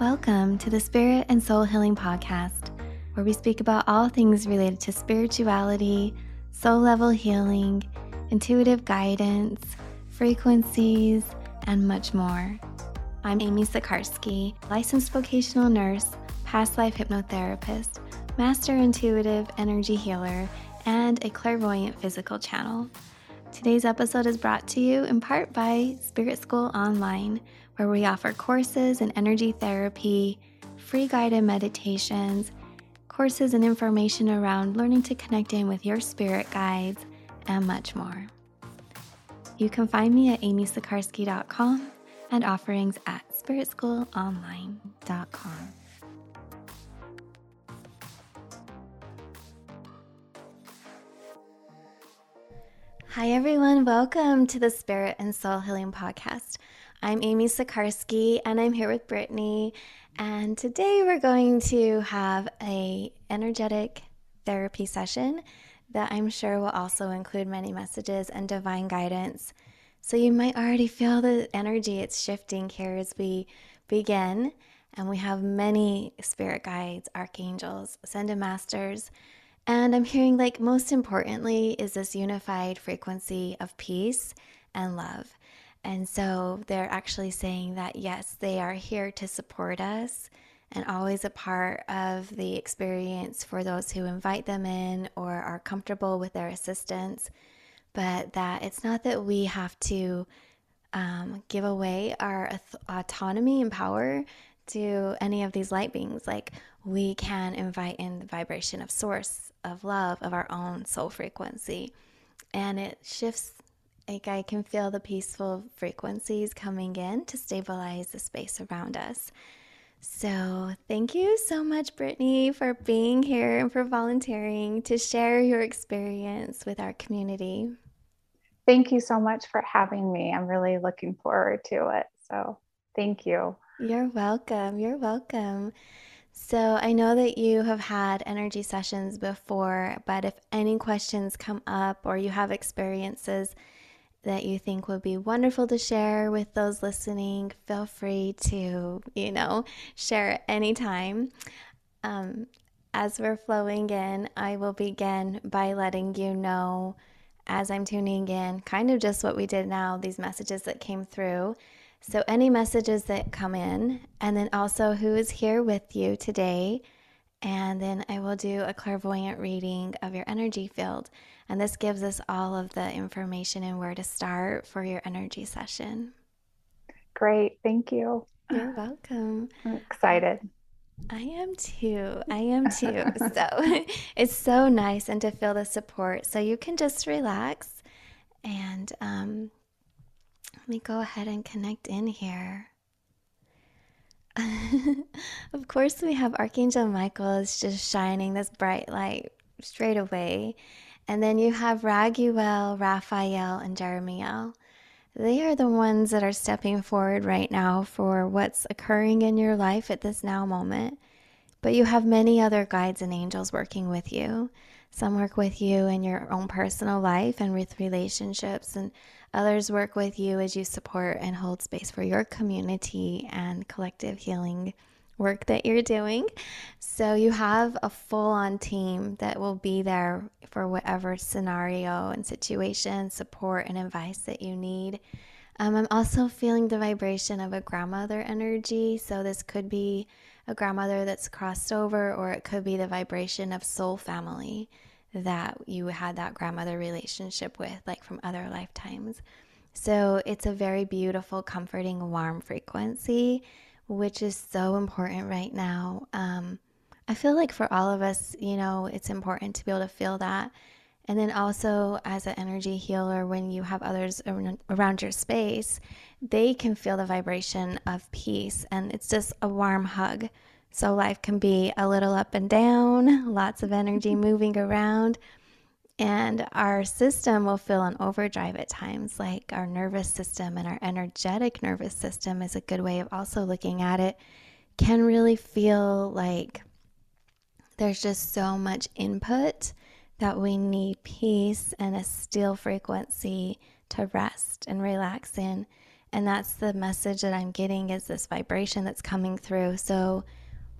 Welcome to the Spirit and Soul Healing Podcast, where we speak about all things related to spirituality, soul level healing, intuitive guidance, frequencies, and much more. I'm Amy Sikarskie, licensed vocational nurse, past life hypnotherapist, master intuitive energy healer, and a clairvoyant physical channel. Today's episode is brought to you in part by Spirit School Online, where we offer courses in energy therapy, free guided meditations, courses and information around learning to connect in with your spirit guides, and much more. You can find me at amysikarskie.com and offerings at spiritschoolonline.com. Hi, everyone. Welcome to the Spirit and Soul Healing Podcast. I'm Amy Sikarskie, and I'm here with Brittini. And today we're going to have a energetic therapy session that I'm sure will also include many messages and divine guidance. So you might already feel the energy it's shifting here as we begin. And we have many spirit guides, archangels, ascended masters and I'm hearing, like, most importantly, is this unified frequency of peace and love. And so they're actually saying that, yes, they are here to support us and always a part of the experience for those who invite them in or are comfortable with their assistance. But that it's not that we have to um, give away our autonomy and power to any of these light beings. Like we can invite in the vibration of source, of love, of our own soul frequency. And it shifts, like I can feel the peaceful frequencies coming in to stabilize the space around us. So, thank you so much, Brittini, for being here and for volunteering to share your experience with our community. Thank you so much for having me. I'm really looking forward to it. So, thank you. You're welcome. You're welcome. So, I know that you have had energy sessions before, but if any questions come up or you have experiences that you think would be wonderful to share with those listening, feel free to, you know, share at any. Um, as we're flowing in, I will begin by letting you know as I'm tuning in, kind of just what we did now, these messages that came through. So, any messages that come in, and then also who is here with you today. And then I will do a clairvoyant reading of your energy field. And this gives us all of the information and where to start for your energy session. Great. Thank you. You're welcome. I'm excited. I am too. I am too. so it's so nice and to feel the support. So you can just relax and um, let me go ahead and connect in here. of course, we have Archangel Michael is just shining this bright light straight away. And then you have Raguel, Raphael, and Jeremiel. They are the ones that are stepping forward right now for what's occurring in your life at this now moment. But you have many other guides and angels working with you. Some work with you in your own personal life and with relationships, and Others work with you as you support and hold space for your community and collective healing work that you're doing. So you have a full on team that will be there for whatever scenario and situation, support, and advice that you need. Um, I'm also feeling the vibration of a grandmother energy. So this could be a grandmother that's crossed over, or it could be the vibration of soul family that you had that grandmother relationship with, like from other lifetimes. So it's a very beautiful, comforting, warm frequency, which is so important right now. Um, I feel like for all of us, you know, it's important to be able to feel that. And then also, as an energy healer, when you have others around your space, they can feel the vibration of peace. And it's just a warm hug so life can be a little up and down, lots of energy moving around. And our system will feel an overdrive at times, like our nervous system and our energetic nervous system is a good way of also looking at it, can really feel like there's just so much input that we need peace and a still frequency to rest and relax in And that's the message that I'm getting is this vibration that's coming through. So,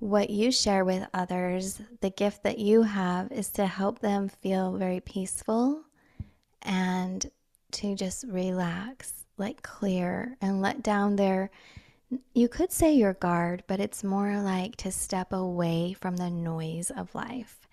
what you share with others, the gift that you have is to help them feel very peaceful and to just relax, like clear and let down their, you could say your guard, but it's more like to step away from the noise of life.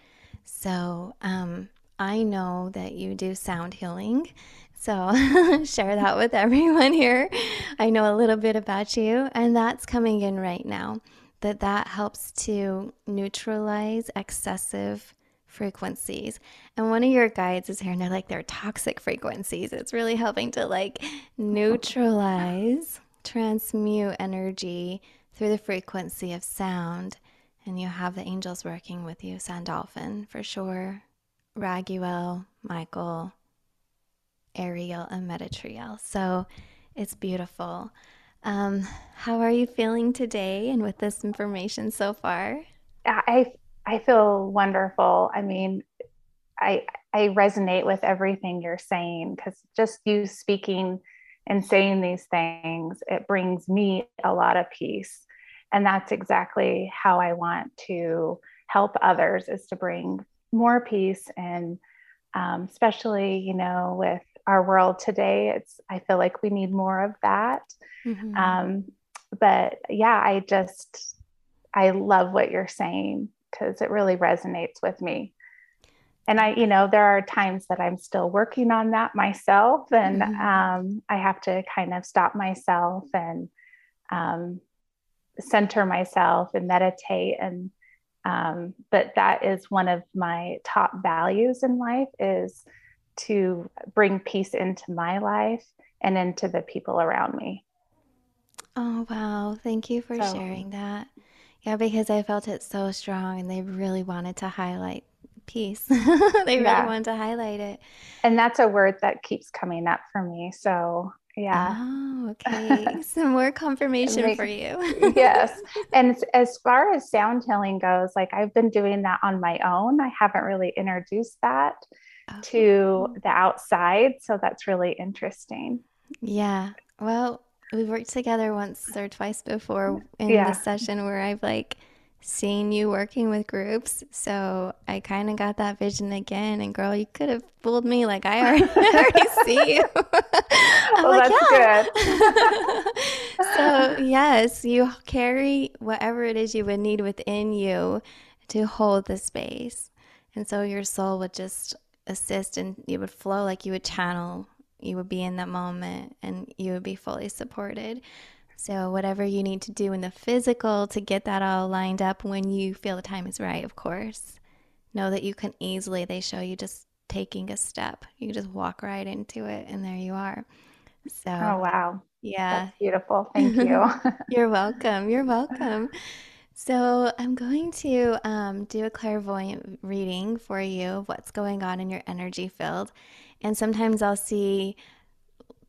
So, um, I know that you do sound healing. So, share that with everyone here. I know a little bit about you, and that's coming in right now that that helps to neutralize excessive frequencies. And one of your guides is here and they're like they're toxic frequencies. It's really helping to like neutralize, transmute energy through the frequency of sound. And you have the angels working with you, Sandalphon for sure, Raguel, Michael, Ariel, and Metatriel. So it's beautiful. Um, how are you feeling today and with this information so far? I I feel wonderful. I mean, I I resonate with everything you're saying because just you speaking and saying these things, it brings me a lot of peace. And that's exactly how I want to help others is to bring more peace and um, especially, you know, with our world today, it's I feel like we need more of that. Mm-hmm. Um, but yeah, I just, I love what you're saying because it really resonates with me. And I, you know, there are times that I'm still working on that myself, and mm-hmm. um, I have to kind of stop myself and um, center myself and meditate. And um, but that is one of my top values in life is to bring peace into my life and into the people around me. Oh, wow. Thank you for so, sharing that. Yeah, because I felt it so strong and they really wanted to highlight peace. they really yeah. wanted to highlight it. And that's a word that keeps coming up for me. So, yeah. Oh, okay. Some more confirmation makes, for you. yes. And as far as sound healing goes, like I've been doing that on my own. I haven't really introduced that okay. to oh. the outside. So that's really interesting. Yeah. Well, we've worked together once or twice before in yeah. the session where I've like seen you working with groups. So I kind of got that vision again. And girl, you could have fooled me. Like I already, already see you. I'm well, like, that's yeah. good. so yes, you carry whatever it is you would need within you to hold the space. And so your soul would just assist and you would flow like you would channel you would be in that moment and you would be fully supported. So, whatever you need to do in the physical to get that all lined up when you feel the time is right, of course, know that you can easily, they show you just taking a step. You just walk right into it, and there you are. So, oh, wow. Yeah. That's beautiful. Thank you. You're welcome. You're welcome. So, I'm going to um, do a clairvoyant reading for you of what's going on in your energy field. And sometimes I'll see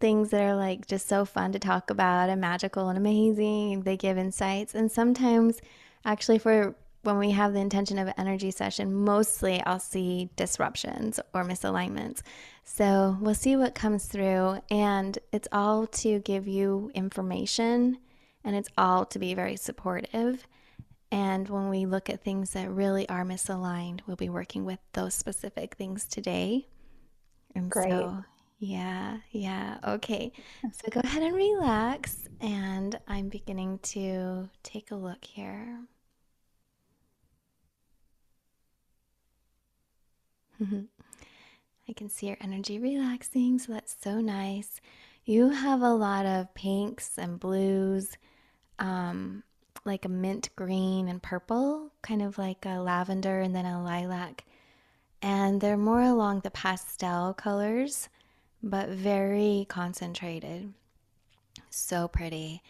things that are like just so fun to talk about and magical and amazing. They give insights. And sometimes, actually, for when we have the intention of an energy session, mostly I'll see disruptions or misalignments. So we'll see what comes through. And it's all to give you information and it's all to be very supportive. And when we look at things that really are misaligned, we'll be working with those specific things today. And Great. so, yeah, yeah. Okay. So go ahead and relax. And I'm beginning to take a look here. I can see your energy relaxing, so that's so nice. You have a lot of pinks and blues, um, like a mint green and purple, kind of like a lavender and then a lilac and they're more along the pastel colors, but very concentrated. So pretty.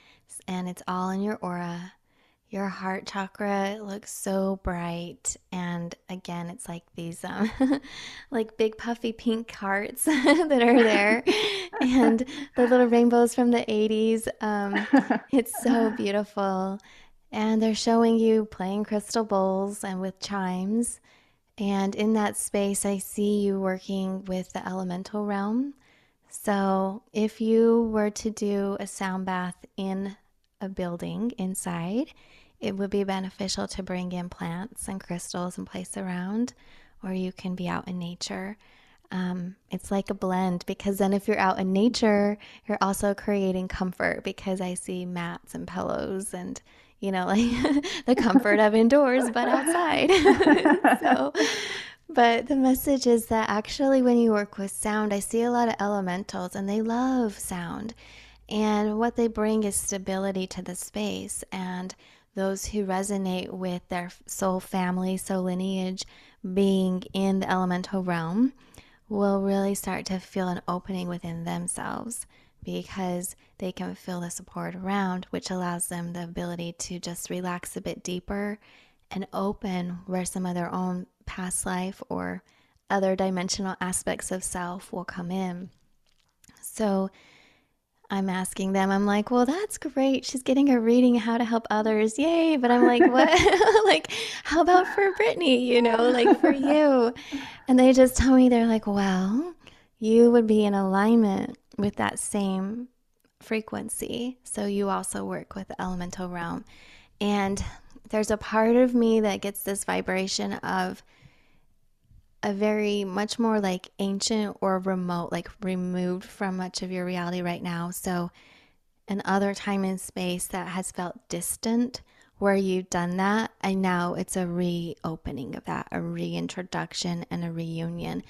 And it's all in your aura. Your heart chakra looks so bright. And again, it's like these um like big puffy pink hearts that are there. and the little rainbows from the 80s. Um, it's so beautiful. And they're showing you playing crystal bowls and with chimes and in that space, I see you working with the elemental realm. So, if you were to do a sound bath in a building inside, it would be beneficial to bring in plants and crystals and place around, or you can be out in nature. Um, it's like a blend because then if you're out in nature, you're also creating comfort because I see mats and pillows and you know like the comfort of indoors but outside. so but the message is that actually when you work with sound, I see a lot of elementals and they love sound. And what they bring is stability to the space and those who resonate with their soul family, soul lineage being in the elemental realm will really start to feel an opening within themselves because they can feel the support around, which allows them the ability to just relax a bit deeper and open where some of their own past life or other dimensional aspects of self will come in. So, I'm asking them, I'm like, well, that's great. She's getting a reading how to help others. Yay. But I'm like, what? like, how about for Brittini, you know, like for you? And they just tell me, they're like, well, you would be in alignment with that same frequency. So you also work with the elemental realm. And there's a part of me that gets this vibration of a very much more like ancient or remote, like removed from much of your reality right now. So, an other time and space that has felt distant where you've done that, and now it's a reopening of that, a reintroduction and a reunion.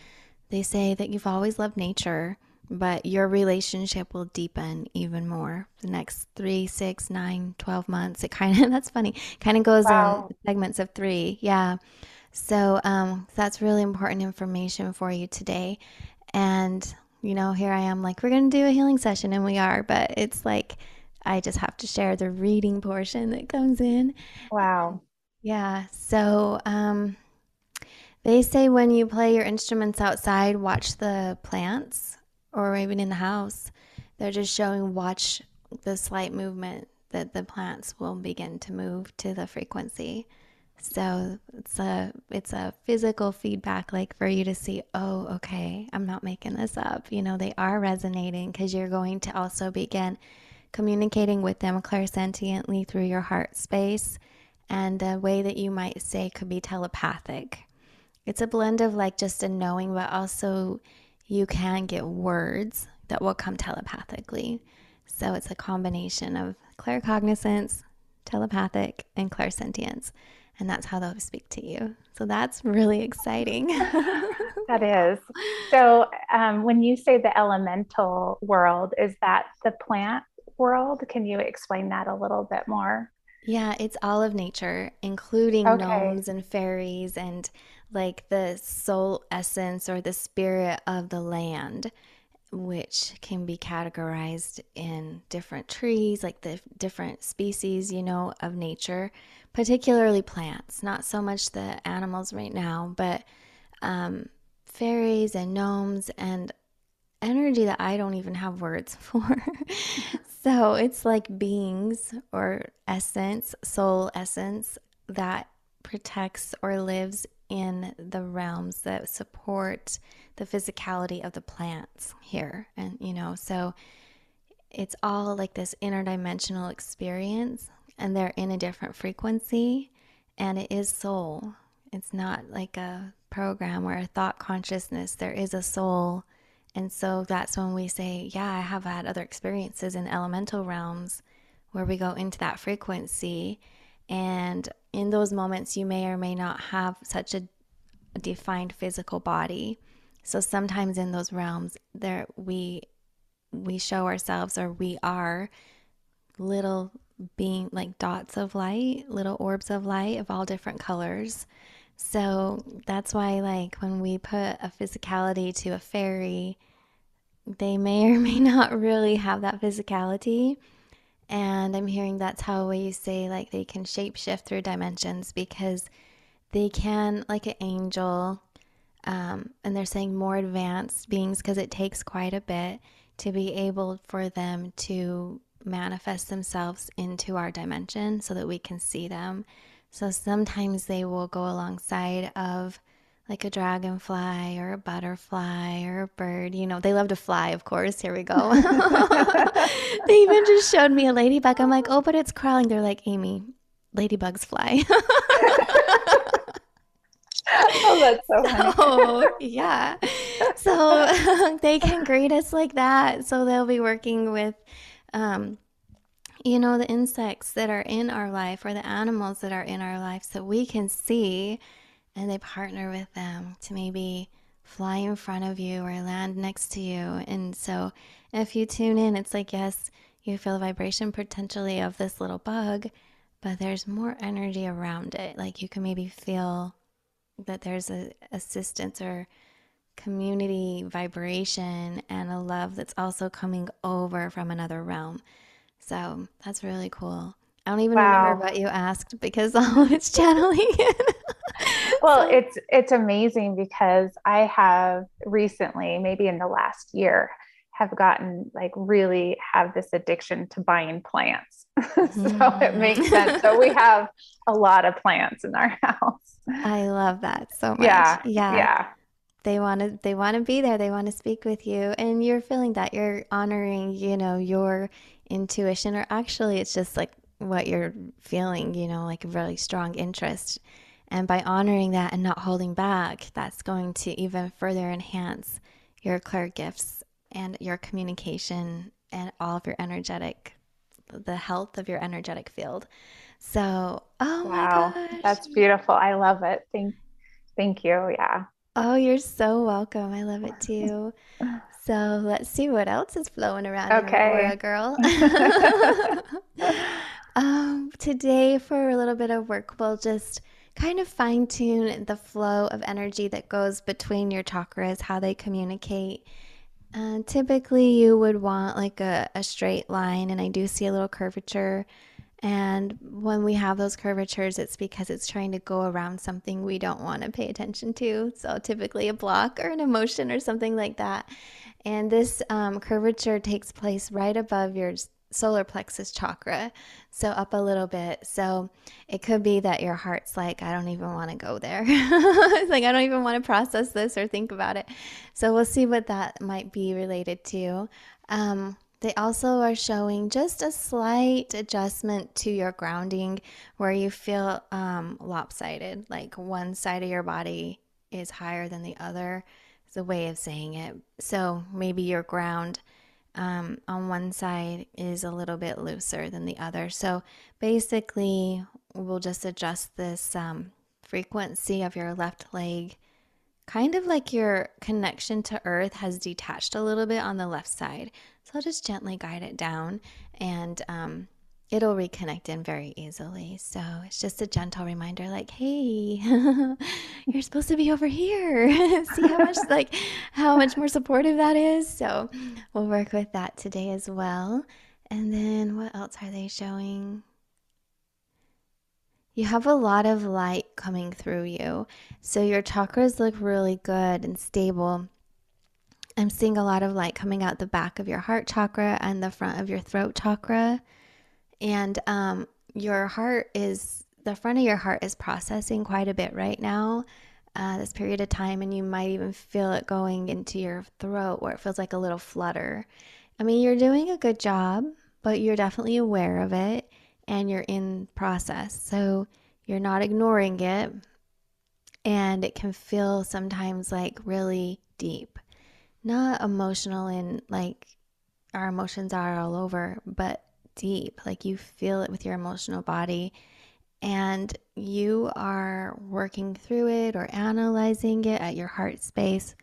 They say that you've always loved nature, but your relationship will deepen even more the next three, six, nine, 12 months. It kind of, that's funny, kind of goes wow. in segments of three. Yeah. So um, that's really important information for you today. And, you know, here I am like, we're going to do a healing session, and we are, but it's like, I just have to share the reading portion that comes in. Wow. Yeah. So um, they say when you play your instruments outside, watch the plants or even in the house. They're just showing, watch the slight movement that the plants will begin to move to the frequency. So it's a it's a physical feedback like for you to see, oh, okay, I'm not making this up. You know, they are resonating because you're going to also begin communicating with them clairsentiently through your heart space. And a way that you might say could be telepathic. It's a blend of like just a knowing, but also you can get words that will come telepathically. So it's a combination of claircognizance, telepathic, and clairsentience and that's how they'll speak to you. So that's really exciting. that is. So um, when you say the elemental world, is that the plant world? Can you explain that a little bit more? Yeah, it's all of nature, including okay. gnomes and fairies and like the soul essence or the spirit of the land which can be categorized in different trees, like the different species, you know, of nature, particularly plants, not so much the animals right now, but um, fairies and gnomes and energy that I don't even have words for. so it's like beings or essence, soul essence that protects or lives in the realms that support the physicality of the plants here. And, you know, so it's all like this interdimensional experience, and they're in a different frequency, and it is soul. It's not like a program or a thought consciousness, there is a soul. And so that's when we say, Yeah, I have had other experiences in elemental realms where we go into that frequency. And in those moments, you may or may not have such a, defined physical body. So sometimes in those realms, there we we show ourselves or we are little being like dots of light, little orbs of light of all different colors. So that's why, like, when we put a physicality to a fairy, they may or may not really have that physicality. And I'm hearing that's how we say, like, they can shapeshift through dimensions because they can, like an angel, um, and they're saying more advanced beings because it takes quite a bit to be able for them to manifest themselves into our dimension so that we can see them. So sometimes they will go alongside of like a dragonfly or a butterfly or a bird. You know, they love to fly, of course. Here we go. they even just showed me a ladybug. I'm like, oh, but it's crawling. They're like, Amy, ladybugs fly. oh, that's so funny. So, yeah. So they can greet us like that. So they'll be working with, um, you know, the insects that are in our life or the animals that are in our life so we can see and they partner with them to maybe fly in front of you or land next to you. And so if you tune in, it's like, yes, you feel the vibration potentially of this little bug, but there's more energy around it. Like you can maybe feel that there's a assistance or community vibration and a love that's also coming over from another realm. So that's really cool. I don't even wow. remember what you asked because all it's channeling. Well, so. it's it's amazing because I have recently, maybe in the last year, have gotten like really have this addiction to buying plants. so mm. it makes sense. So we have a lot of plants in our house. I love that so much. Yeah. Yeah. Yeah. They want to they want to be there. They want to speak with you and you're feeling that you're honoring, you know, your intuition or actually it's just like what you're feeling, you know, like a really strong interest. And by honoring that and not holding back, that's going to even further enhance your clear gifts and your communication and all of your energetic, the health of your energetic field. So, oh wow, my gosh. that's beautiful. I love it. Thank, thank you. Yeah. Oh, you're so welcome. I love it too. So let's see what else is flowing around okay. Aura girl. um, today, for a little bit of work, we'll just kind of fine tune the flow of energy that goes between your chakras, how they communicate. Uh, typically, you would want like a, a straight line, and I do see a little curvature. And when we have those curvatures, it's because it's trying to go around something we don't want to pay attention to. So, typically, a block or an emotion or something like that. And this um, curvature takes place right above your solar plexus chakra, so up a little bit. So it could be that your heart's like, I don't even want to go there. it's like, I don't even want to process this or think about it. So we'll see what that might be related to. Um, they also are showing just a slight adjustment to your grounding where you feel um, lopsided, like one side of your body is higher than the other it's a way of saying it. So maybe your ground um, on one side is a little bit looser than the other. So basically, we'll just adjust this um, frequency of your left leg, kind of like your connection to earth has detached a little bit on the left side. So I'll just gently guide it down and um, it'll reconnect in very easily. So it's just a gentle reminder like, hey, you're supposed to be over here. See how much like how much more supportive that is. So we'll work with that today as well. And then what else are they showing? You have a lot of light coming through you. So your chakras look really good and stable. I'm seeing a lot of light coming out the back of your heart chakra and the front of your throat chakra and um, your heart is the front of your heart is processing quite a bit right now uh, this period of time and you might even feel it going into your throat where it feels like a little flutter. I mean you're doing a good job but you're definitely aware of it and you're in process. So you're not ignoring it and it can feel sometimes like really deep. Not emotional and like our emotions are all over but deep, like you feel it with your emotional body, and you are working through it or analyzing it at your heart space.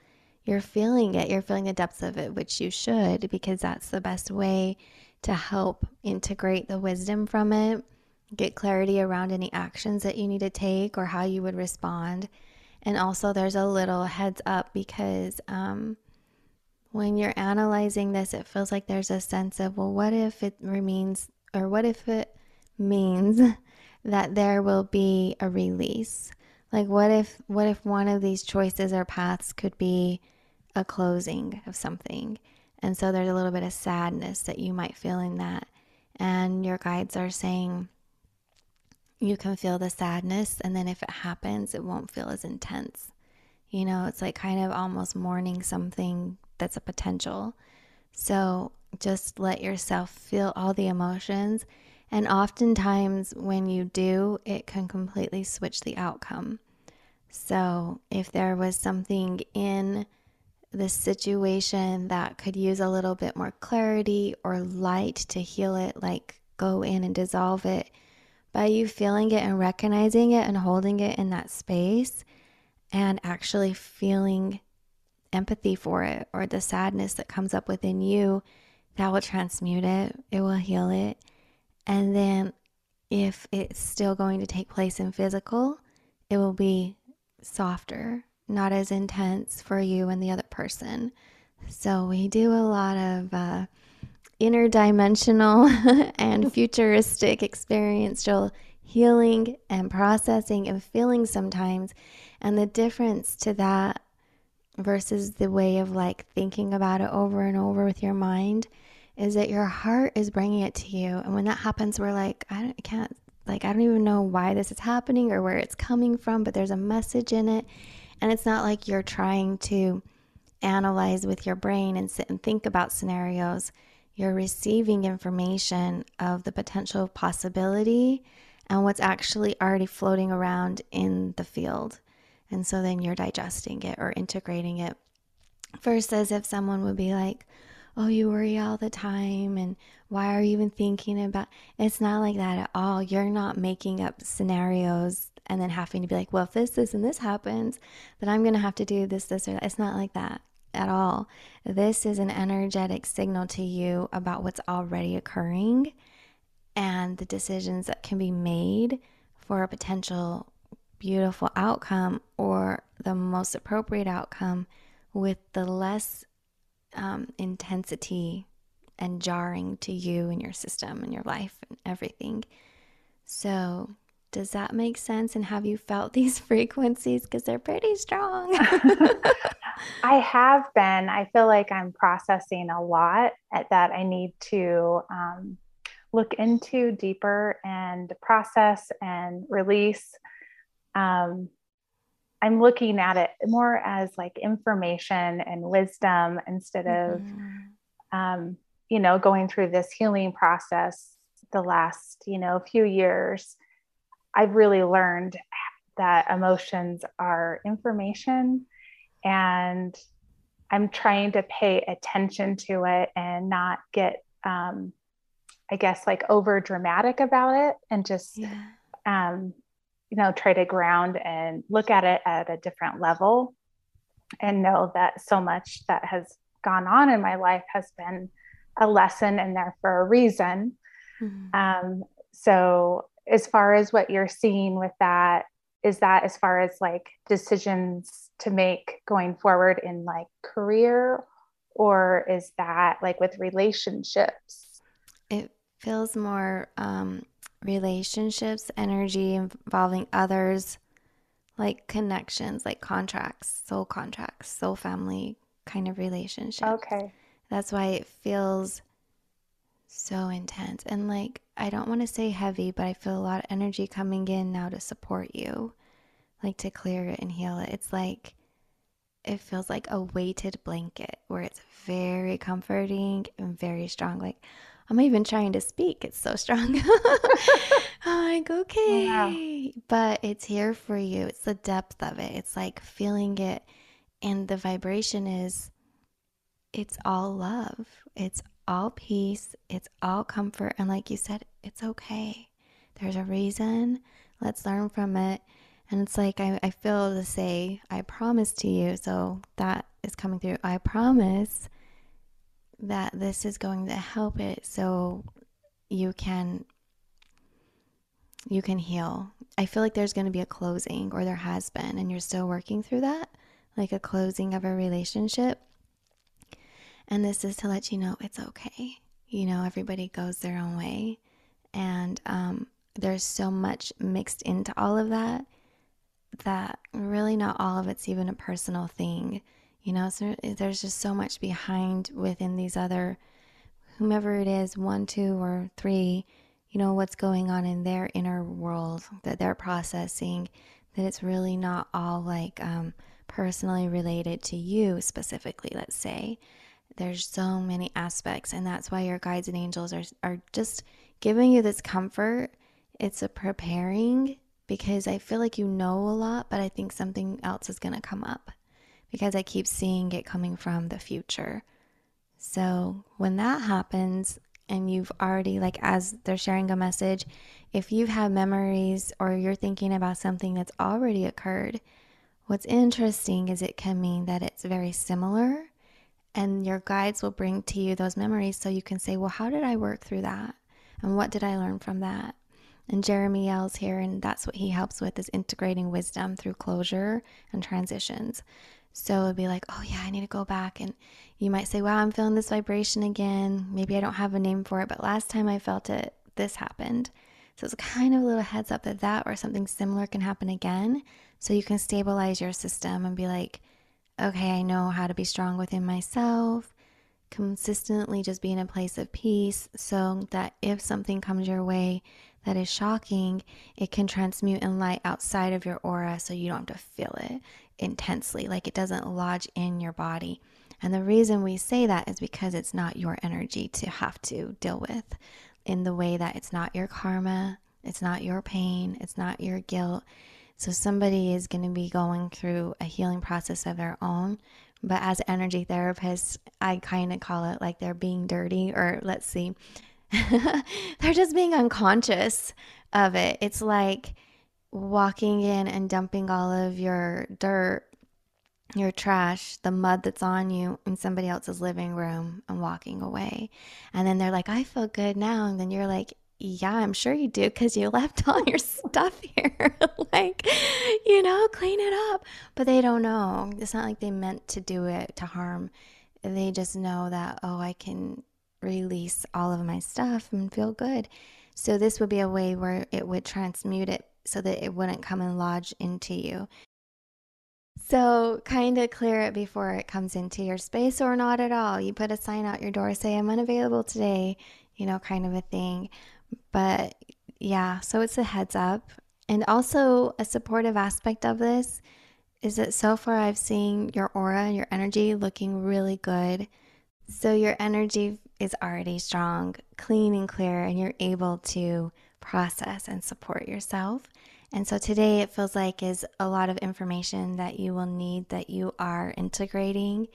You're feeling it, you're feeling the depths of it, which you should, because that's the best way to help integrate the wisdom from it, get clarity around any actions that you need to take or how you would respond. And also, there's a little heads up because um, when you're analyzing this, it feels like there's a sense of, well, what if it remains, or what if it means that there will be a release? Like, what if, what if one of these choices or paths could be a closing of something? And so there's a little bit of sadness that you might feel in that. And your guides are saying, you can feel the sadness, and then if it happens, it won't feel as intense You know, it's like kind of almost mourning something that's a potential. So just let yourself feel all the emotions. And oftentimes, when you do, it can completely switch the outcome. So, if there was something in the situation that could use a little bit more clarity or light to heal it, like go in and dissolve it, by you feeling it and recognizing it and holding it in that space and actually feeling empathy for it or the sadness that comes up within you, that will transmute it, it will heal it. And then if it's still going to take place in physical, it will be softer, not as intense for you and the other person. So we do a lot of uh, interdimensional and futuristic experiential healing and processing and feeling sometimes. And the difference to that versus the way of like thinking about it over and over with your mind is that your heart is bringing it to you. And when that happens, we're like, I, can't, like, I don't even know why this is happening or where it's coming from, but there's a message in it. And it's not like you're trying to analyze with your brain and sit and think about scenarios. You're receiving information of the potential possibility and what's actually already floating around in the field. And so then you're digesting it or integrating it. Versus if someone would be like, oh, you worry all the time and why are you even thinking about it's not like that at all. You're not making up scenarios and then having to be like, well, if this, this, and this happens, then I'm going to have to do this, this, or that. It's not like that at all. This is an energetic signal to you about what's already occurring and the decisions that can be made for a potential beautiful outcome or the most appropriate outcome with the less um, intensity and jarring to you and your system and your life and everything. So, does that make sense? And have you felt these frequencies? Because they're pretty strong. I have been. I feel like I'm processing a lot at that I need to um, look into deeper and process and release um, I'm looking at it more as like information and wisdom instead of, mm-hmm. um, you know, going through this healing process the last, you know, few years. I've really learned that emotions are information and I'm trying to pay attention to it and not get, um, I guess, like over dramatic about it and just yeah. um, you know try to ground and look at it at a different level and know that so much that has gone on in my life has been a lesson and there for a reason mm-hmm. um, so as far as what you're seeing with that is that as far as like decisions to make going forward in like career or is that like with relationships it feels more um, relationships, energy involving others, like connections, like contracts, soul contracts, soul family kind of relationships. Okay. That's why it feels so intense. And like, I don't want to say heavy, but I feel a lot of energy coming in now to support you, like to clear it and heal it. It's like, it feels like a weighted blanket where it's very comforting and very strong. Like, I'm even trying to speak. It's so strong. I'm like, oh, okay. Wow. But it's here for you. It's the depth of it. It's like feeling it. And the vibration is, it's all love. It's all peace. It's all comfort. And like you said, it's okay. There's a reason. Let's learn from it. And it's like, I, I feel to say, I promise to you. So that is coming through. I promise that this is going to help it so you can you can heal. I feel like there's going to be a closing or there has been and you're still working through that, like a closing of a relationship. And this is to let you know it's okay. You know, everybody goes their own way. And um, there's so much mixed into all of that that really not all of it's even a personal thing. You know, so there's just so much behind within these other, whomever it is, one, two, or three, you know, what's going on in their inner world that they're processing, that it's really not all like um, personally related to you specifically, let's say. There's so many aspects, and that's why your guides and angels are, are just giving you this comfort. It's a preparing because I feel like you know a lot, but I think something else is going to come up because I keep seeing it coming from the future. So when that happens, and you've already, like, as they're sharing a message, if you've had memories or you're thinking about something that's already occurred, what's interesting is it can mean that it's very similar, and your guides will bring to you those memories so you can say, Well, how did I work through that? And what did I learn from that? And Jeremiel's here, and that's what he helps with is integrating wisdom through closure and transitions. So it'd be like, oh yeah, I need to go back. And you might say, wow, I'm feeling this vibration again. Maybe I don't have a name for it, but last time I felt it, this happened. So it's kind of a little heads up that that or something similar can happen again. So you can stabilize your system and be like, okay, I know how to be strong within myself, consistently just be in a place of peace so that if something comes your way that is shocking, it can transmute in light outside of your aura so you don't have to feel it intensely, like it doesn't lodge in your body. And the reason we say that is because it's not your energy to have to deal with in the way that it's not your karma, it's not your pain, it's not your guilt. So somebody is going to be going through a healing process of their own. But as energy therapists, I kind of call it like they're being dirty, or let's see, they're just being unconscious of it. It's like, walking in and dumping all of your dirt, your trash, the mud that's on you in somebody else's living room and walking away. And then they're like, I feel good now. And then you're like, yeah, I'm sure you do because you left all your stuff here. like, you know, clean it up. But they don't know. It's not like they meant to do it to harm. They just know that, oh, I can release all of my stuff and feel good. So, this would be a way where it would transmute it so that it wouldn't come and lodge into you. So, kind of clear it before it comes into your space or not at all. You put a sign out your door, say, I'm unavailable today, you know, kind of a thing. But yeah, so it's a heads up. And also, a supportive aspect of this is that so far I've seen your aura, your energy looking really good. So, your energy is already strong, clean, and clear, and you're able to process and support yourself. And so today it feels like is a lot of information that you will need that you are integrating.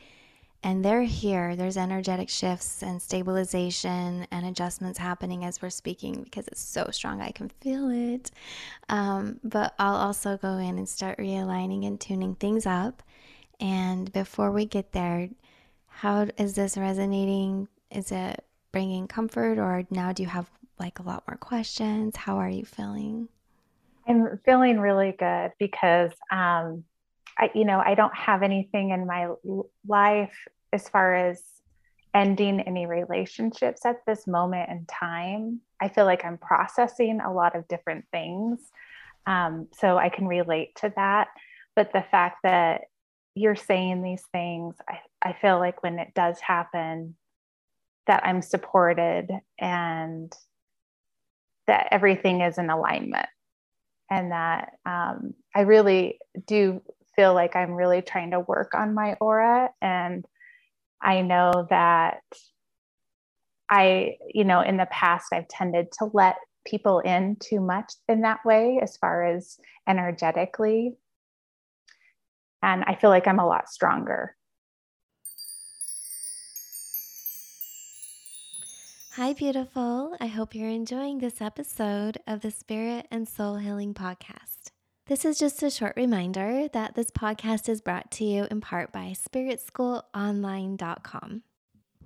And they're here. There's energetic shifts and stabilization and adjustments happening as we're speaking because it's so strong. I can feel it. Um, but I'll also go in and start realigning and tuning things up. And before we get there, how is this resonating? Is it bringing comfort, or now do you have like a lot more questions? How are you feeling? I'm feeling really good because, um, I, you know, I don't have anything in my life as far as ending any relationships at this moment in time. I feel like I'm processing a lot of different things. Um, so I can relate to that. But the fact that you're saying these things, I, I feel like when it does happen, that I'm supported and that everything is in alignment and that um, I really do feel like I'm really trying to work on my aura. And I know that I, you know, in the past, I've tended to let people in too much in that way, as far as energetically. And I feel like I'm a lot stronger Hi, beautiful. I hope you're enjoying this episode of the Spirit and Soul Healing Podcast. This is just a short reminder that this podcast is brought to you in part by SpiritSchoolOnline.com,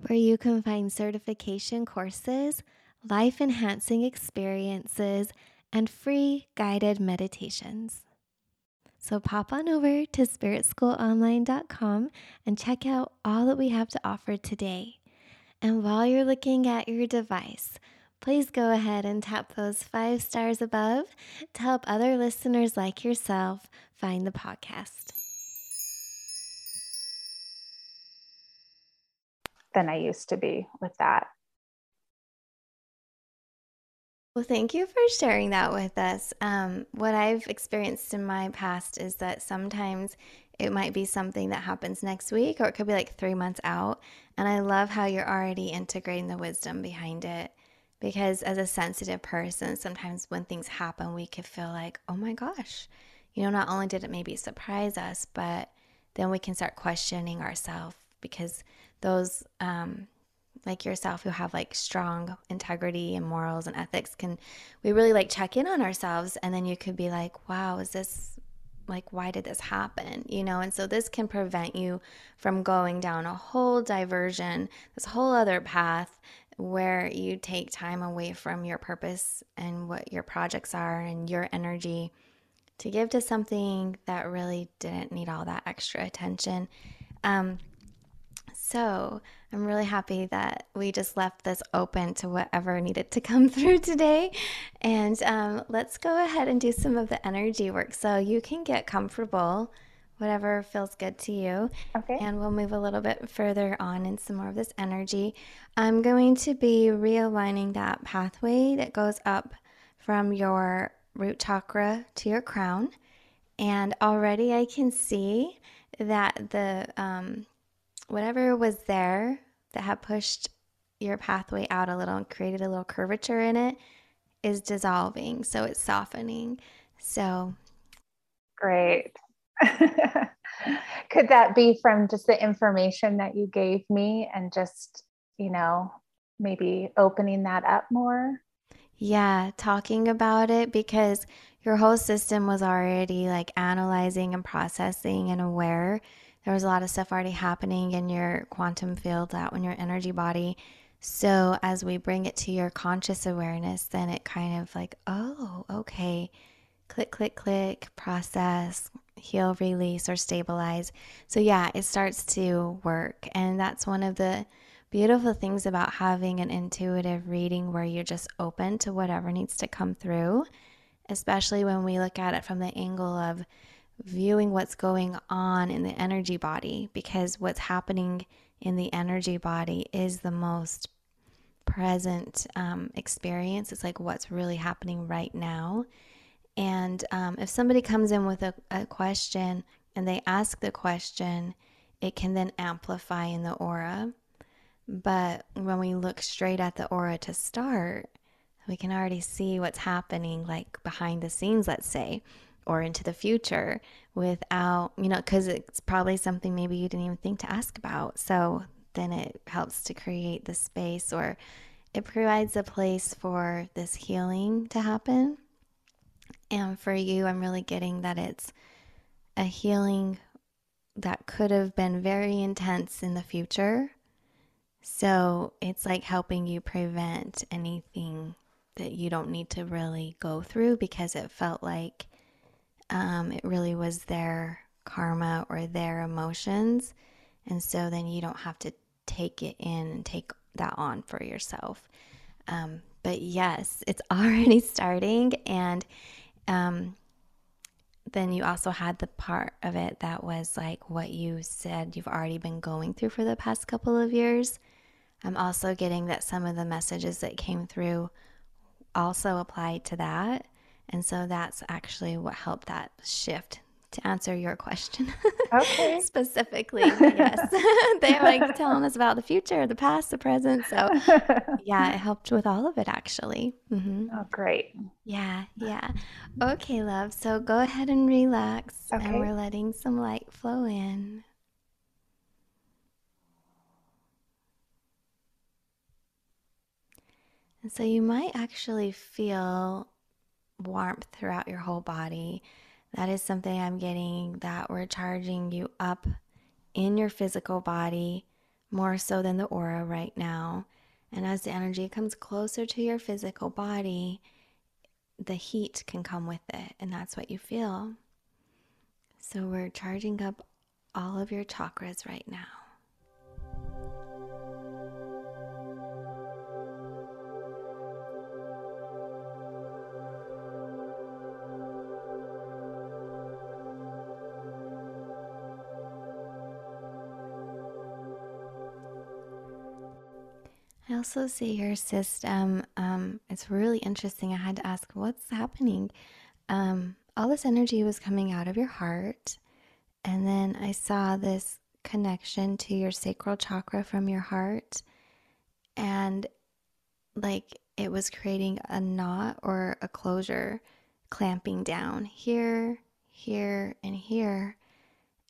where you can find certification courses, life enhancing experiences, and free guided meditations. So pop on over to SpiritSchoolOnline.com and check out all that we have to offer today. And while you're looking at your device, please go ahead and tap those five stars above to help other listeners like yourself find the podcast. Than I used to be with that. Well, thank you for sharing that with us. Um, what I've experienced in my past is that sometimes it might be something that happens next week or it could be like three months out. And I love how you're already integrating the wisdom behind it. Because as a sensitive person, sometimes when things happen, we could feel like, oh my gosh, you know, not only did it maybe surprise us, but then we can start questioning ourselves because those um, like yourself who have like strong integrity and morals and ethics can we really like check in on ourselves and then you could be like wow is this like why did this happen? You know and so this can prevent you from going down a whole diversion this whole other path where you take time away from your purpose and what your projects are and your energy to give to something that really didn't need all that extra attention. Um, so I'm really happy that we just left this open to whatever needed to come through today. And um, let's go ahead and do some of the energy work. So you can get comfortable, whatever feels good to you. Okay. And we'll move a little bit further on in some more of this energy. I'm going to be realigning that pathway that goes up from your root chakra to your crown. And already I can see that the um, whatever was there that had pushed your pathway out a little and created a little curvature in it is dissolving. So it's softening. So great. Could that be from just the information that you gave me and just, you know, maybe opening that up more? Yeah, talking about it because your whole system was already like analyzing and processing and aware there was a lot of stuff already happening in your quantum field out in your energy body. So as we bring it to your conscious awareness, then it kind of like, oh, okay, click, click, click, process, heal, release, or stabilize. So yeah, it starts to work. And that's one of the beautiful things about having an intuitive reading where you're just open to whatever needs to come through, especially when we look at it from the angle of viewing what's going on in the energy body because what's happening in the energy body is the most present um, experience. It's like what's really happening right now. And um, if somebody comes in with a, a question and they ask the question, it can then amplify in the aura. But when we look straight at the aura to start, we can already see what's happening, like behind the scenes, let's say or into the future without, you know, because it's probably something maybe you didn't even think to ask about. So then it helps to create the space or it provides a place for this healing to happen. And for you, I'm really getting that it's a healing that could have been very intense in the future. So it's like helping you prevent anything that you don't need to really go through because it felt like um, it really was their karma or their emotions. And so then you don't have to take it in and take that on for yourself. Um, but yes, it's already starting. And um, then you also had the part of it that was like what you said you've already been going through for the past couple of years. I'm also getting that some of the messages that came through also apply to that. And so that's actually what helped that shift to answer your question. Okay. Specifically, yes. They're like telling us about the future, the past, the present. So, yeah, it helped with all of it actually. Mm-hmm. Oh, great. Yeah, yeah. Okay, love. So go ahead and relax. Okay. And we're letting some light flow in. And so you might actually feel warmth throughout your whole body. That is something I'm getting that we're charging you up in your physical body more so than the aura right now. And as the energy comes closer to your physical body, the heat can come with it, and that's what you feel. So we're charging up all of your chakras right now. Also see your system. Um, it's really interesting. I had to ask, what's happening? Um, all this energy was coming out of your heart. And then I saw this connection to your sacral chakra from your heart. And like it was creating a knot or a closure, clamping down here, here, and here.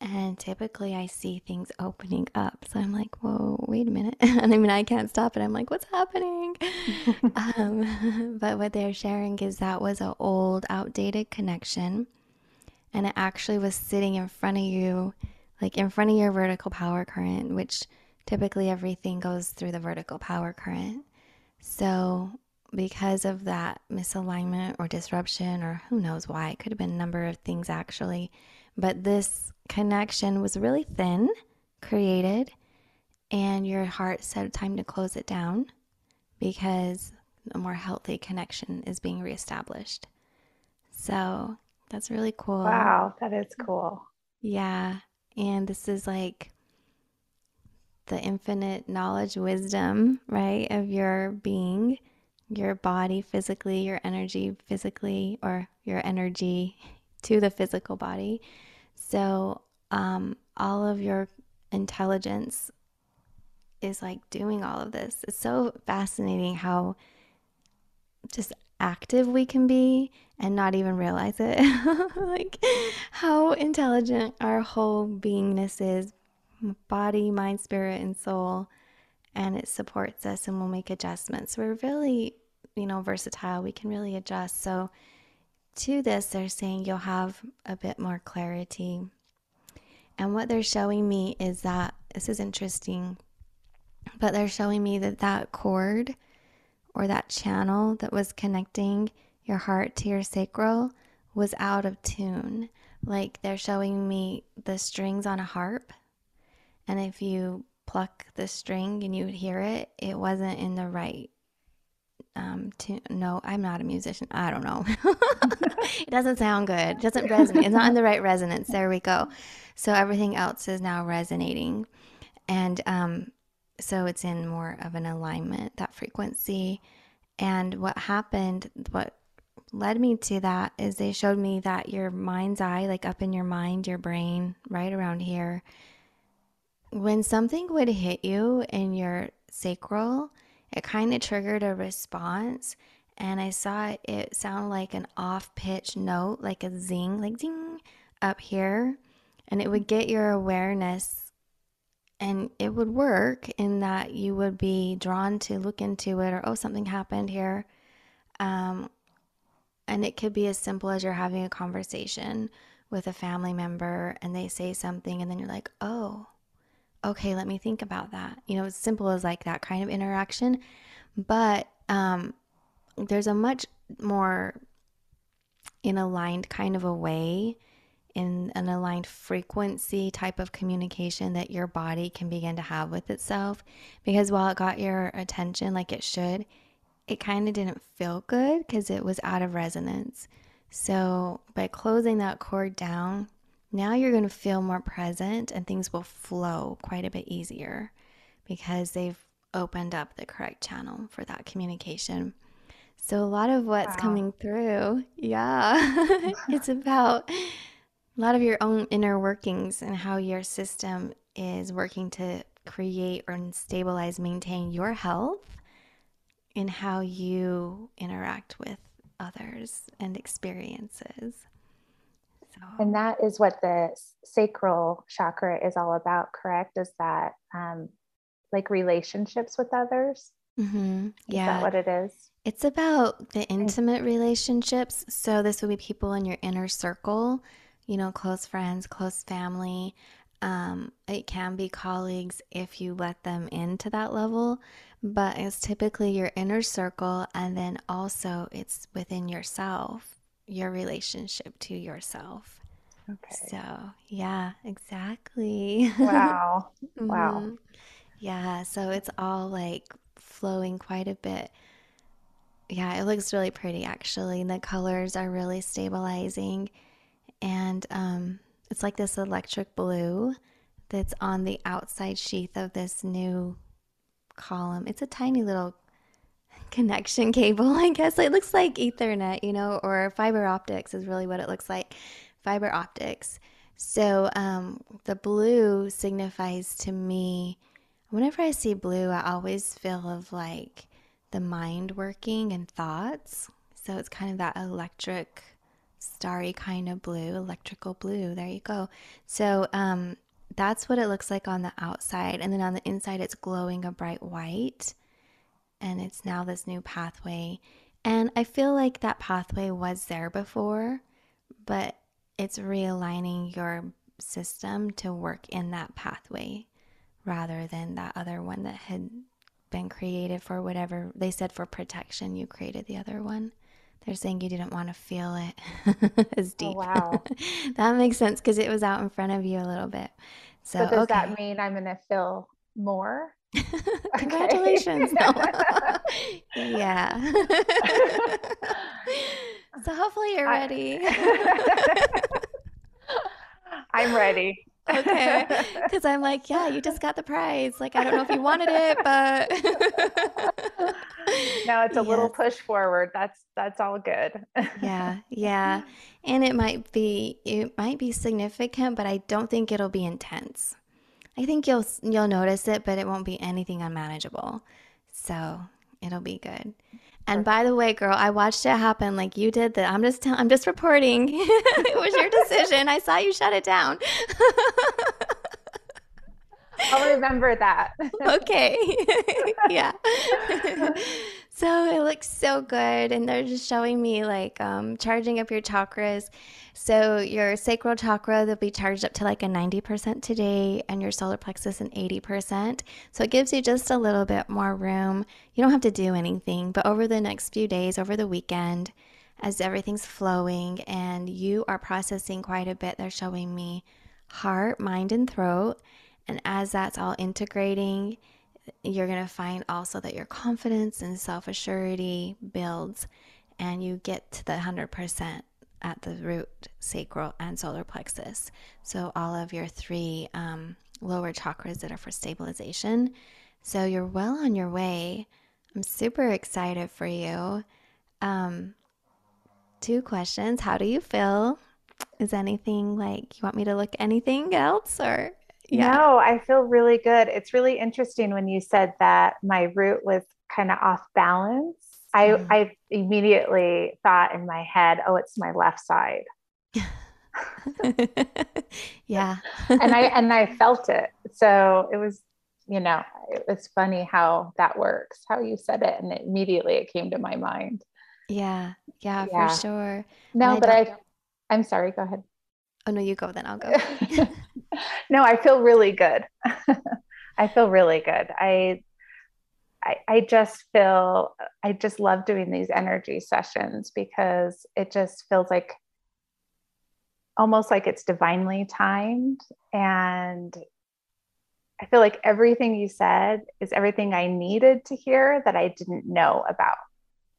And typically I see things opening up. So I'm like, whoa, wait a minute. and I mean, I can't stop it. I'm like, what's happening? um, but what they're sharing is that was an old, outdated connection. And it actually was sitting in front of you, like in front of your vertical power current, which typically everything goes through the vertical power current. So, because of that misalignment or disruption, or who knows why, it could have been a number of things actually, but this connection was really thin, created, and your heart said time to close it down because a more healthy connection is being reestablished. So that's really cool. Wow, that is cool. Yeah. And this is like the infinite knowledge, wisdom, right, of your being, your body physically, your energy physically, or your energy to the physical body. So, um, all of your intelligence is like doing all of this. It's so fascinating how just active we can be and not even realize it. like how intelligent our whole beingness is body, mind, spirit, and soul. And it supports us and we'll make adjustments. We're really, you know, versatile. We can really adjust. So, to this, they're saying you'll have a bit more clarity. And what they're showing me is that this is interesting, but they're showing me that that cord or that channel that was connecting your heart to your sacral was out of tune. Like they're showing me the strings on a harp and if you pluck the string and you hear it, it wasn't in the right um to no i'm not a musician. I don't know. It doesn't sound good. It doesn't resonate. It's not in the right resonance. There we go. So everything else is now resonating. And um so it's in more of an alignment that frequency. And what happened what led me to that is they showed me that your mind's eye like up in your mind your brain right around here when something would hit you in your sacral, it kind of triggered a response. And I saw it sound like an off pitch note, like a zing, like ding up here. And it would get your awareness and it would work in that you would be drawn to look into it or, oh, something happened here. Um, and it could be as simple as you're having a conversation with a family member and they say something, and then you're like, oh, okay, let me think about that. You know, as simple as like that kind of interaction. But um, there's a much more in aligned kind of a way, in an aligned frequency type of communication that your body can begin to have with itself. Because while it got your attention like it should, it kind of didn't feel good because it was out of resonance. So by closing that cord down, now you're going to feel more present and things will flow quite a bit easier because they've opened up the correct channel for that communication. So, a lot of what's wow. coming through, yeah, it's about a lot of your own inner workings and how your system is working to create or stabilize, maintain your health and how you interact with others and experiences. And that is what the sacral chakra is all about, correct? Is that um, like relationships with others? Mm-hmm. Yeah. Is that what it is? It's about the intimate relationships. So this would be people in your inner circle, you know, close friends, close family. Um, it can be colleagues if you let them into that level, but it's typically your inner circle, and then also it's within yourself your relationship to yourself. Okay. So, yeah, exactly. Wow. Wow. mm-hmm. Yeah. So it's all like flowing quite a bit. Yeah, it looks really pretty actually. And The colors are really stabilizing. And um, it's like this electric blue that's on the outside sheath of this new column. It's a tiny little connection cable, I guess. It looks like Ethernet, you know, or fiber optics is really what it looks like. Fiber optics. So um, the blue signifies to me, whenever I see blue, I always feel of like the mind working and thoughts. So it's kind of that electric, starry kind of blue, electrical blue. There you go. So um, that's what it looks like on the outside. And then on the inside, it's glowing a bright white. And it's now this new pathway. And I feel like that pathway was there before, but it's realigning your system to work in that pathway rather than that other one that had been created for whatever they said for protection. You created the other one. They're saying you didn't want to feel it as oh, deep. Oh, wow. that makes sense because it was out in front of you a little bit. So, so does okay. that mean I'm going to feel more? Congratulations. yeah. so hopefully you're ready. I'm ready. okay. Because I'm like, yeah, you just got the prize. Like, I don't know if you wanted it, but no, it's a yes. little push forward. That's that's all good. yeah, yeah, and it might be it might be significant, but I don't think it'll be intense. I think you'll you'll notice it, but it won't be anything unmanageable. So it'll be good. And by the way, girl, I watched it happen like you did. That I'm just I'm just reporting. it was your decision. I saw you shut it down. I'll remember that. okay. yeah. so it looks so good. And they're just showing me like um, charging up your chakras. So your sacral chakra, they'll be charged up to like a 90% today, and your solar plexus an 80%. So it gives you just a little bit more room. You don't have to do anything, but over the next few days, over the weekend, as everything's flowing and you are processing quite a bit, they're showing me heart, mind, and throat. And as that's all integrating, you're going to find also that your confidence and self assurity builds and you get to the 100% at the root, sacral, and solar plexus. So, all of your three um, lower chakras that are for stabilization. So, you're well on your way. I'm super excited for you. Um, two questions How do you feel? Is anything like you want me to look anything else or yeah. No, I feel really good. It's really interesting when you said that my root was kind of off balance. I, mm. I immediately thought in my head, oh, it's my left side. yeah. and I and I felt it. So it was, you know, it was funny how that works, how you said it. And immediately it came to my mind. Yeah. Yeah, yeah. for sure. No, I but I I'm sorry, go ahead. Oh no, you go then I'll go. no, I feel really good. I feel really good. I, I I just feel I just love doing these energy sessions because it just feels like almost like it's divinely timed and I feel like everything you said is everything I needed to hear that I didn't know about.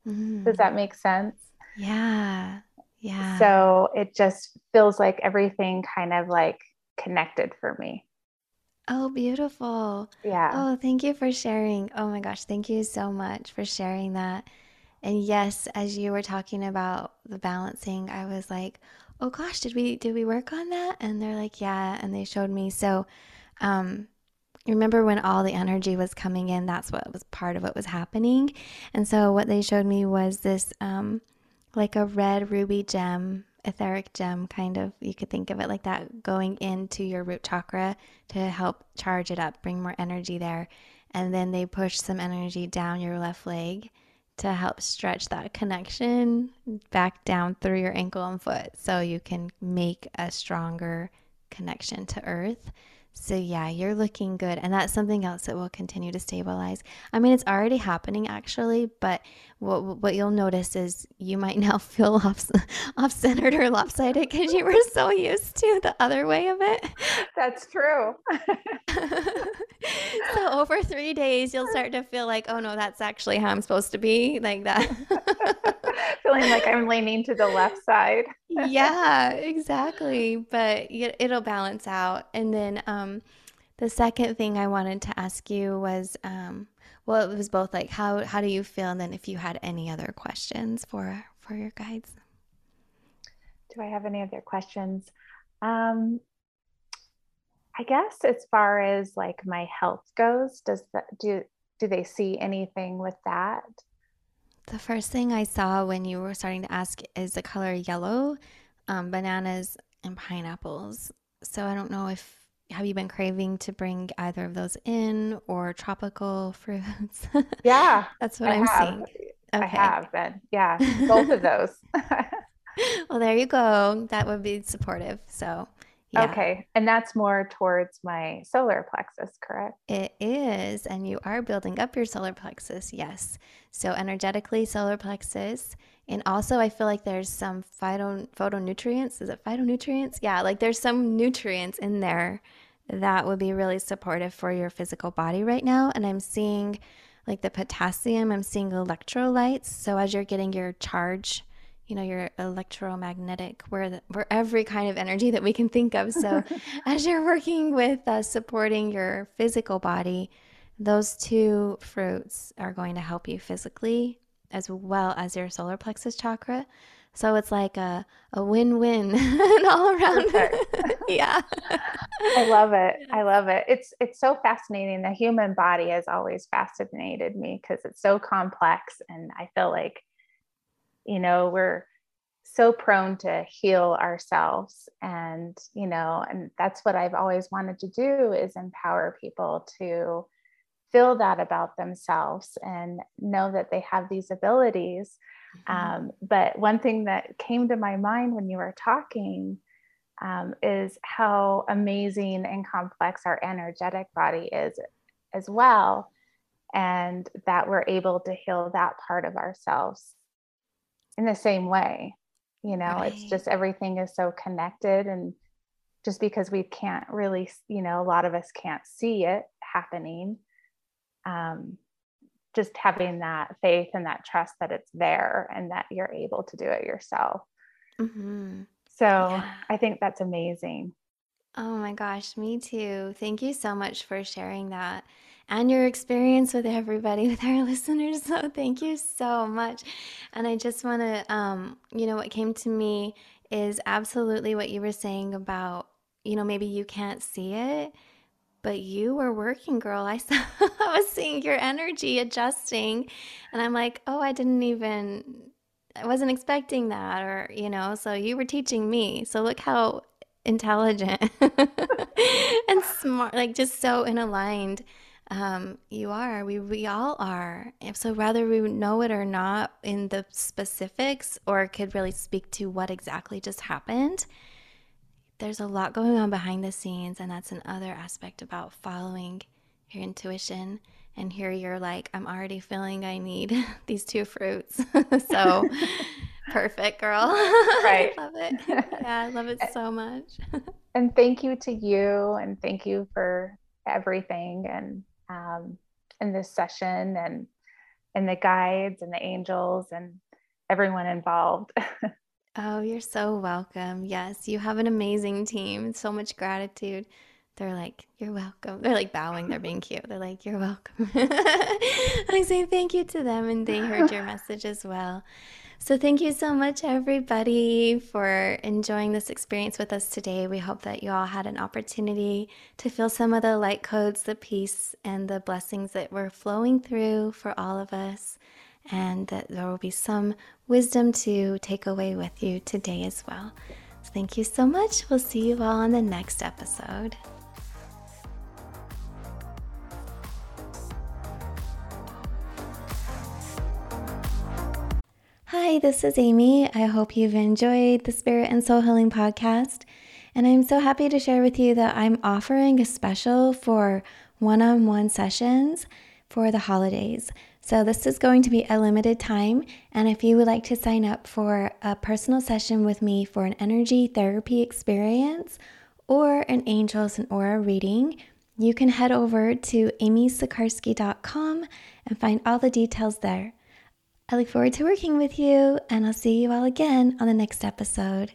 Mm. Does that make sense? Yeah. Yeah. So it just feels like everything kind of like connected for me. Oh, beautiful. Yeah. Oh, thank you for sharing. Oh my gosh, thank you so much for sharing that. And yes, as you were talking about the balancing, I was like, "Oh gosh, did we did we work on that?" And they're like, "Yeah," and they showed me. So, um remember when all the energy was coming in, that's what was part of what was happening. And so what they showed me was this um like a red ruby gem etheric gem kind of you could think of it like that going into your root chakra to help charge it up bring more energy there and then they push some energy down your left leg to help stretch that connection back down through your ankle and foot so you can make a stronger connection to earth so, yeah, you're looking good. And that's something else that will continue to stabilize. I mean, it's already happening actually, but what, what you'll notice is you might now feel off, off centered or lopsided because you were so used to the other way of it. That's true. so, over three days, you'll start to feel like, oh no, that's actually how I'm supposed to be, like that. Feeling like I'm leaning to the left side. yeah, exactly. But it'll balance out. And then, um, the second thing I wanted to ask you was um, well, it was both like how how do you feel, and then if you had any other questions for for your guides. Do I have any other questions? Um, I guess as far as like my health goes, does that do do they see anything with that? The first thing I saw when you were starting to ask is the color yellow, um, bananas and pineapples. So I don't know if have you been craving to bring either of those in or tropical fruits? Yeah, that's what I am seeing. Okay. I have been. Yeah, both of those. well, there you go. That would be supportive. So yeah. Okay. And that's more towards my solar plexus, correct? It is. And you are building up your solar plexus. Yes. So, energetically, solar plexus. And also, I feel like there's some phyto, phytonutrients. Is it phytonutrients? Yeah. Like there's some nutrients in there that would be really supportive for your physical body right now. And I'm seeing like the potassium, I'm seeing electrolytes. So, as you're getting your charge you know your electromagnetic where the, where every kind of energy that we can think of so as you're working with uh, supporting your physical body those two fruits are going to help you physically as well as your solar plexus chakra so it's like a, a win-win all around. Yeah. I love it. I love it. It's it's so fascinating. The human body has always fascinated me because it's so complex and i feel like you know we're so prone to heal ourselves and you know and that's what i've always wanted to do is empower people to feel that about themselves and know that they have these abilities. Um, but one thing that came to my mind when you were talking um, is how amazing and complex our energetic body is as well and that we're able to heal that part of ourselves in the same way you know right. it's just everything is so connected and just because we can't really you know a lot of us can't see it happening um, just having that faith and that trust that it's there and that you're able to do it yourself mm-hmm. so yeah. i think that's amazing oh my gosh me too thank you so much for sharing that and your experience with everybody, with our listeners. So thank you so much. And I just want to, um, you know, what came to me is absolutely what you were saying about, you know, maybe you can't see it, but you were working, girl. I saw, I was seeing your energy adjusting, and I'm like, oh, I didn't even, I wasn't expecting that, or you know, so you were teaching me. So look how intelligent and smart, like just so in aligned um, you are. We, we all are. So, whether we know it or not in the specifics or could really speak to what exactly just happened, there's a lot going on behind the scenes. And that's another aspect about following your intuition. And here you're like, I'm already feeling I need these two fruits. so, perfect, girl. Right. I love it. Yeah, I love it so much. and thank you to you. And thank you for everything. And um, in this session and and the guides and the angels and everyone involved. Oh, you're so welcome. Yes, you have an amazing team. So much gratitude. They're like, you're welcome. They're like bowing. They're being cute. They're like, you're welcome. I say thank you to them, and they heard your message as well. So, thank you so much, everybody, for enjoying this experience with us today. We hope that you all had an opportunity to feel some of the light codes, the peace, and the blessings that were flowing through for all of us, and that there will be some wisdom to take away with you today as well. So, thank you so much. We'll see you all on the next episode. Hi, this is Amy. I hope you've enjoyed the Spirit and Soul Healing podcast. And I'm so happy to share with you that I'm offering a special for one on one sessions for the holidays. So, this is going to be a limited time. And if you would like to sign up for a personal session with me for an energy therapy experience or an angels and aura reading, you can head over to amysikarskie.com and find all the details there. I look forward to working with you, and I'll see you all again on the next episode.